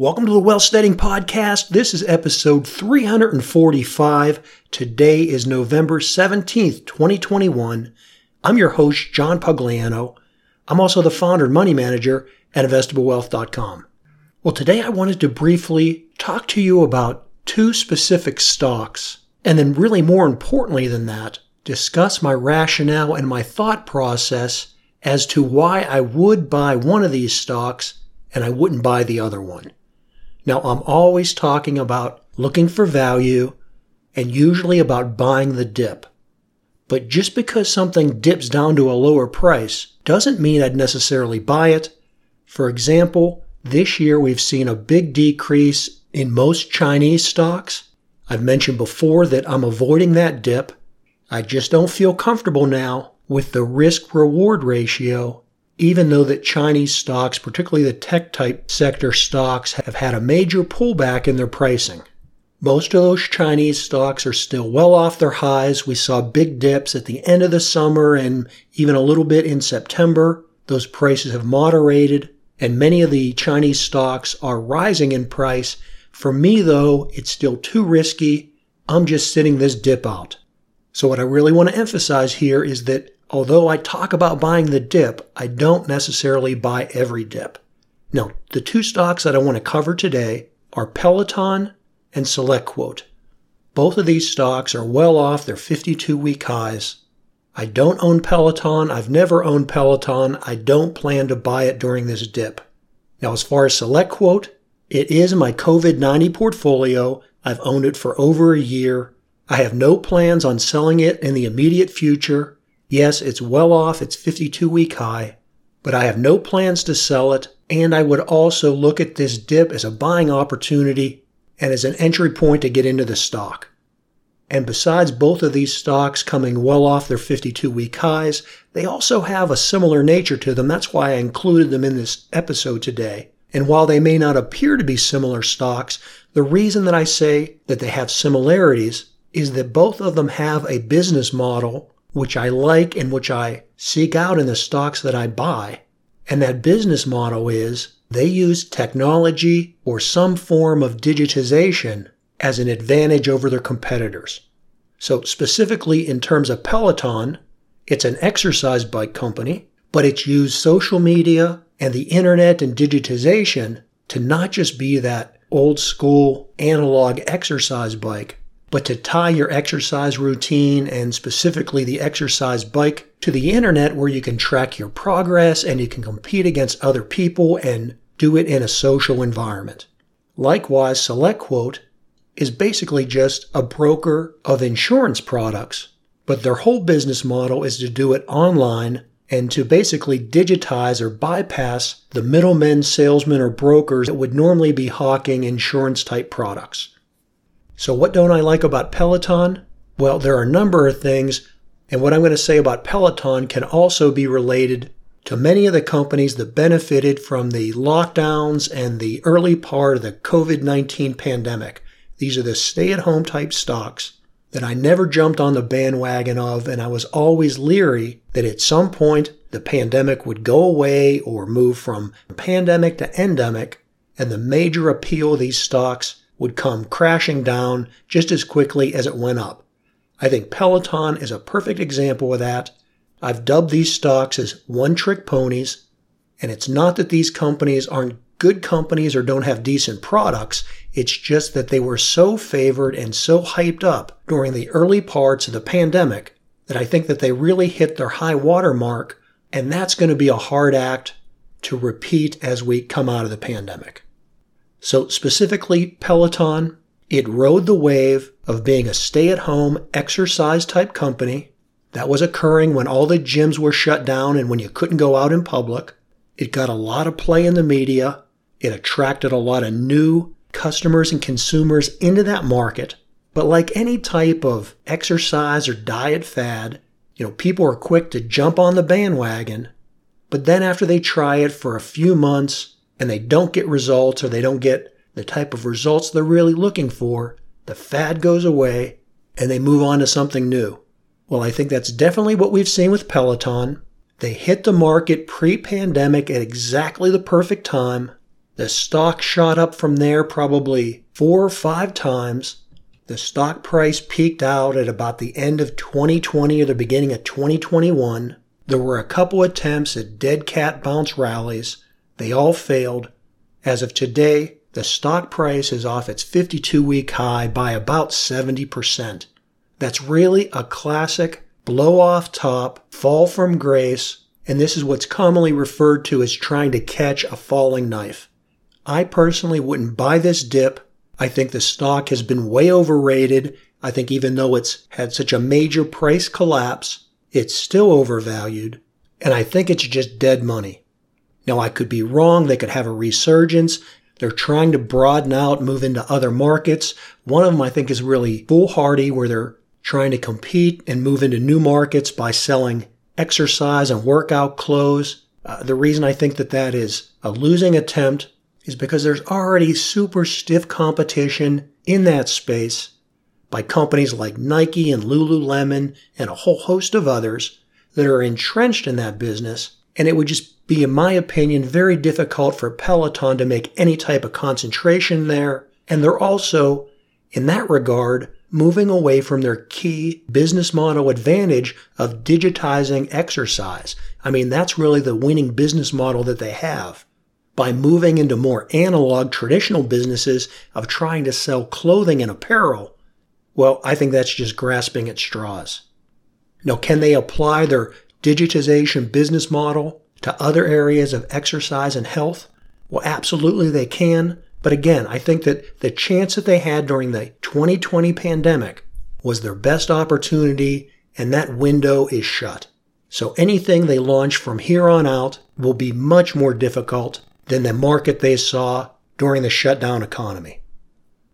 Welcome to the Wealth Steading Podcast. This is episode 345. Today is November 17th, 2021. I'm your host, John Pugliano. I'm also the founder and money manager at investablewealth.com. Well, today I wanted to briefly talk to you about two specific stocks, and then really more importantly than that, discuss my rationale and my thought process as to why I would buy one of these stocks and I wouldn't buy the other one. Now, I'm always talking about looking for value and usually about buying the dip. But just because something dips down to a lower price doesn't mean I'd necessarily buy it. For example, this year we've seen a big decrease in most Chinese stocks. I've mentioned before that I'm avoiding that dip. I just don't feel comfortable now with the risk reward ratio even though that Chinese stocks, particularly the tech type sector stocks, have had a major pullback in their pricing. Most of those Chinese stocks are still well off their highs. We saw big dips at the end of the summer and even a little bit in September. Those prices have moderated and many of the Chinese stocks are rising in price. For me though, it's still too risky. I'm just sitting this dip out. So what I really want to emphasize here is that although I talk about buying the dip, I don't necessarily buy every dip. Now, the two stocks that I want to cover today are Peloton and SelectQuote. Both of these stocks are well off their 52 week highs. I don't own Peloton. I've never owned Peloton. I don't plan to buy it during this dip. Now, as far as SelectQuote, it is my COVID 90 portfolio. I've owned it for over a year. I have no plans on selling it in the immediate future. Yes, it's well off its 52 week high, but I have no plans to sell it, and I would also look at this dip as a buying opportunity and as an entry point to get into the stock. And besides both of these stocks coming well off their 52 week highs, they also have a similar nature to them. That's why I included them in this episode today. And while they may not appear to be similar stocks, the reason that I say that they have similarities is that both of them have a business model which I like and which I seek out in the stocks that I buy. And that business model is they use technology or some form of digitization as an advantage over their competitors. So, specifically in terms of Peloton, it's an exercise bike company, but it's used social media and the internet and digitization to not just be that old school analog exercise bike, but to tie your exercise routine and specifically the exercise bike to the internet where you can track your progress and you can compete against other people and do it in a social environment. Likewise, SelectQuote is basically just a broker of insurance products, but their whole business model is to do it online and to basically digitize or bypass the middlemen, salesmen, or brokers that would normally be hawking insurance type products. So, what don't I like about Peloton? Well, there are a number of things, and what I'm going to say about Peloton can also be related to many of the companies that benefited from the lockdowns and the early part of the COVID 19 pandemic. These are the stay at home type stocks that I never jumped on the bandwagon of, and I was always leery that at some point the pandemic would go away or move from pandemic to endemic, and the major appeal of these stocks would come crashing down just as quickly as it went up. I think Peloton is a perfect example of that. I've dubbed these stocks as one trick ponies, and it's not that these companies aren't good companies or don't have decent products. It's just that they were so favored and so hyped up during the early parts of the pandemic that I think that they really hit their high water mark, and that's going to be a hard act to repeat as we come out of the pandemic. So, specifically, Peloton, it rode the wave of being a stay at home exercise type company that was occurring when all the gyms were shut down and when you couldn't go out in public. It got a lot of play in the media. It attracted a lot of new customers and consumers into that market. But like any type of exercise or diet fad, you know, people are quick to jump on the bandwagon. But then after they try it for a few months and they don't get results or they don't get the type of results they're really looking for, the fad goes away and they move on to something new. Well, I think that's definitely what we've seen with Peloton. They hit the market pre pandemic at exactly the perfect time. The stock shot up from there probably four or five times. The stock price peaked out at about the end of 2020 or the beginning of 2021. There were a couple attempts at dead cat bounce rallies. They all failed. As of today, the stock price is off its 52 week high by about 70%. That's really a classic blow off top, fall from grace, and this is what's commonly referred to as trying to catch a falling knife. I personally wouldn't buy this dip. I think the stock has been way overrated. I think even though it's had such a major price collapse, it's still overvalued. And I think it's just dead money. Now, I could be wrong. They could have a resurgence. They're trying to broaden out, move into other markets. One of them I think is really foolhardy where they're trying to compete and move into new markets by selling exercise and workout clothes. Uh, the reason I think that that is a losing attempt is because there's already super stiff competition in that space by companies like Nike and Lululemon and a whole host of others that are entrenched in that business. And it would just be, in my opinion, very difficult for Peloton to make any type of concentration there. And they're also, in that regard, moving away from their key business model advantage of digitizing exercise. I mean, that's really the winning business model that they have. By moving into more analog traditional businesses of trying to sell clothing and apparel, well, I think that's just grasping at straws. Now, can they apply their digitization business model to other areas of exercise and health? Well, absolutely they can. But again, I think that the chance that they had during the 2020 pandemic was their best opportunity, and that window is shut. So anything they launch from here on out will be much more difficult than the market they saw during the shutdown economy.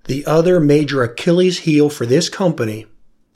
The other major Achilles heel for this company,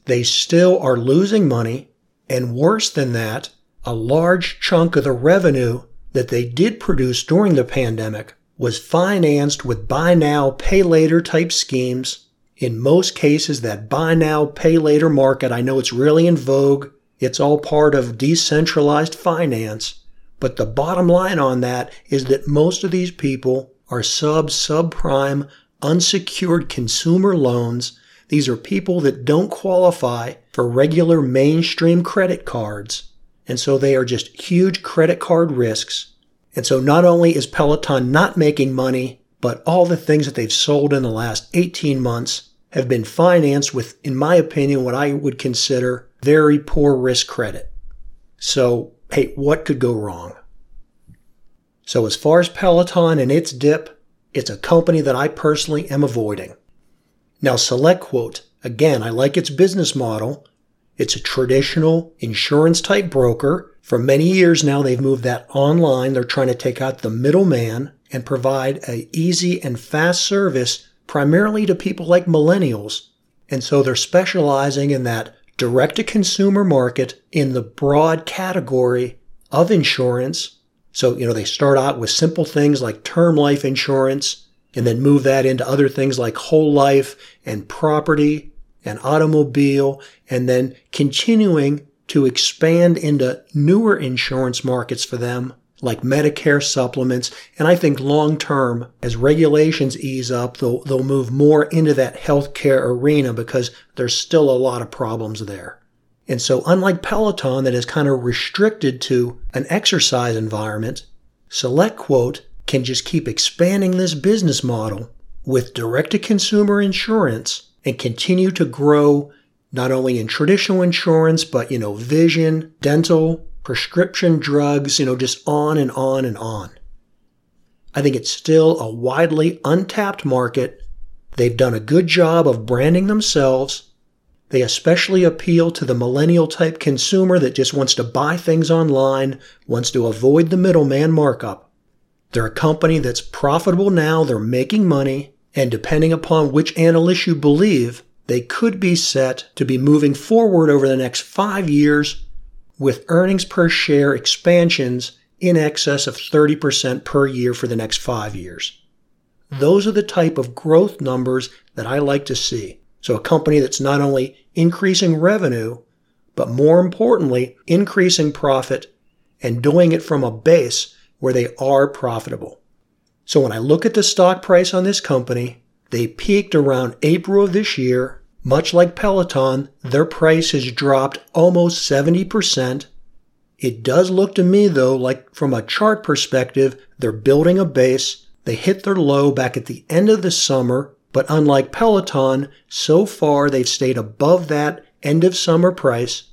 they still are losing money, and worse than that, a large chunk of the revenue that they did produce during the pandemic was financed with buy now, pay later type schemes. In most cases, that buy now, pay later market, I know it's really in vogue. It's all part of decentralized finance. But the bottom line on that is that most of these people are sub, subprime, unsecured consumer loans. These are people that don't qualify for regular mainstream credit cards. And so they are just huge credit card risks. And so not only is Peloton not making money, but all the things that they've sold in the last 18 months have been financed with, in my opinion, what I would consider very poor risk credit. So, hey, what could go wrong? So as far as Peloton and its dip, it's a company that I personally am avoiding. Now, SelectQuote, again, I like its business model. It's a traditional insurance type broker for many years now, they've moved that online. They're trying to take out the middleman and provide a easy and fast service primarily to people like millennials. And so they're specializing in that direct to consumer market in the broad category of insurance. So, you know, they start out with simple things like term life insurance and then move that into other things like whole life and property and automobile and then continuing to expand into newer insurance markets for them, like Medicare supplements. And I think long term, as regulations ease up, they'll, they'll move more into that healthcare arena because there's still a lot of problems there. And so, unlike Peloton, that is kind of restricted to an exercise environment, SelectQuote can just keep expanding this business model with direct to consumer insurance and continue to grow not only in traditional insurance, but, you know, vision, dental, prescription drugs, you know, just on and on and on. I think it's still a widely untapped market. They've done a good job of branding themselves. They especially appeal to the millennial type consumer that just wants to buy things online, wants to avoid the middleman markup. They're a company that's profitable now, they're making money, and depending upon which analyst you believe, they could be set to be moving forward over the next five years with earnings per share expansions in excess of 30% per year for the next five years. Those are the type of growth numbers that I like to see. So a company that's not only increasing revenue, but more importantly, increasing profit and doing it from a base where they are profitable. So when I look at the stock price on this company, they peaked around April of this year. Much like Peloton, their price has dropped almost 70%. It does look to me though like from a chart perspective, they're building a base. They hit their low back at the end of the summer, but unlike Peloton, so far they've stayed above that end of summer price.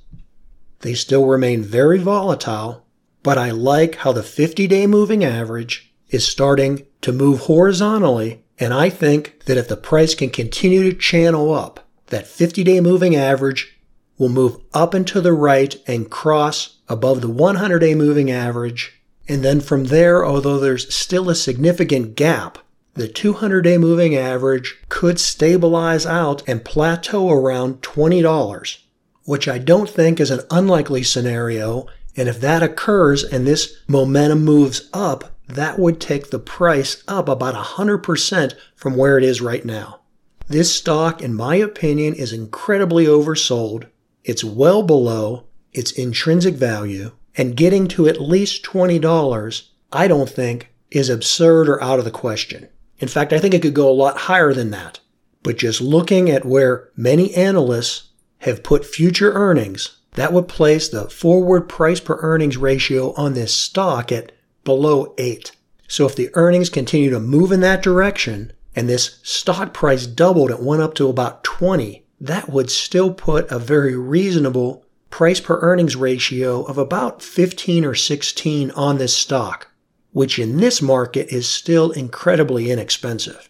They still remain very volatile, but I like how the 50 day moving average is starting to move horizontally. And I think that if the price can continue to channel up, that 50 day moving average will move up and to the right and cross above the 100 day moving average. And then from there, although there's still a significant gap, the 200 day moving average could stabilize out and plateau around $20, which I don't think is an unlikely scenario. And if that occurs and this momentum moves up, that would take the price up about 100% from where it is right now. This stock, in my opinion, is incredibly oversold. It's well below its intrinsic value, and getting to at least $20, I don't think is absurd or out of the question. In fact, I think it could go a lot higher than that. But just looking at where many analysts have put future earnings, that would place the forward price per earnings ratio on this stock at below 8. So if the earnings continue to move in that direction, and this stock price doubled, it went up to about 20, that would still put a very reasonable price per earnings ratio of about 15 or 16 on this stock, which in this market is still incredibly inexpensive.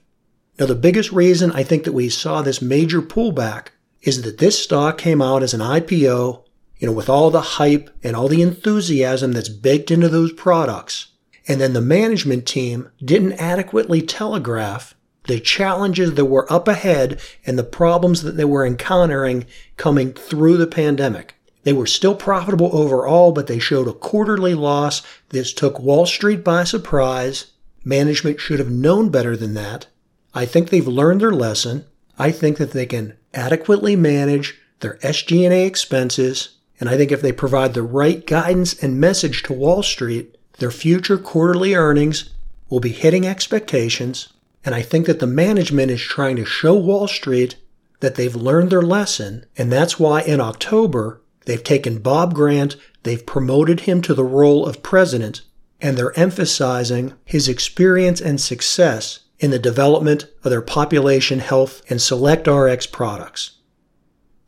Now, the biggest reason I think that we saw this major pullback is that this stock came out as an IPO, you know, with all the hype and all the enthusiasm that's baked into those products. And then the management team didn't adequately telegraph the challenges that were up ahead and the problems that they were encountering coming through the pandemic. They were still profitable overall, but they showed a quarterly loss. This took Wall Street by surprise. Management should have known better than that. I think they've learned their lesson. I think that they can adequately manage their SG&A expenses, and I think if they provide the right guidance and message to Wall Street, their future quarterly earnings will be hitting expectations and I think that the management is trying to show Wall Street that they've learned their lesson. And that's why in October, they've taken Bob Grant, they've promoted him to the role of president, and they're emphasizing his experience and success in the development of their population health and SelectRx products.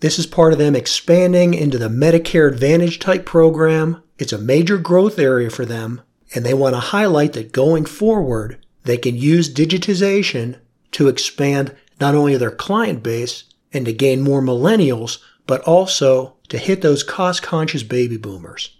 This is part of them expanding into the Medicare Advantage type program. It's a major growth area for them, and they want to highlight that going forward, they can use digitization to expand not only their client base and to gain more millennials, but also to hit those cost conscious baby boomers.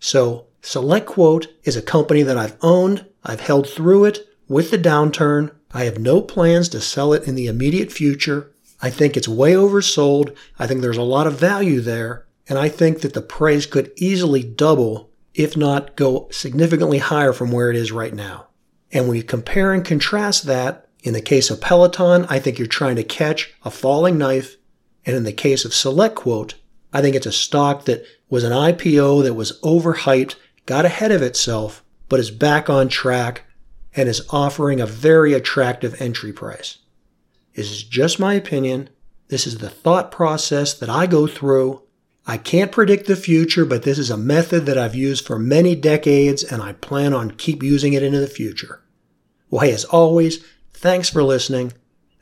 So SelectQuote is a company that I've owned. I've held through it with the downturn. I have no plans to sell it in the immediate future. I think it's way oversold. I think there's a lot of value there. And I think that the price could easily double, if not go significantly higher from where it is right now. And when you compare and contrast that, in the case of Peloton, I think you're trying to catch a falling knife. And in the case of SelectQuote, I think it's a stock that was an IPO that was overhyped, got ahead of itself, but is back on track and is offering a very attractive entry price. This is just my opinion. This is the thought process that I go through. I can't predict the future, but this is a method that I've used for many decades and I plan on keep using it into the future. Well, hey, as always, thanks for listening.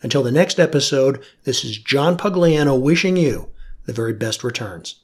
Until the next episode, this is John Pugliano wishing you the very best returns.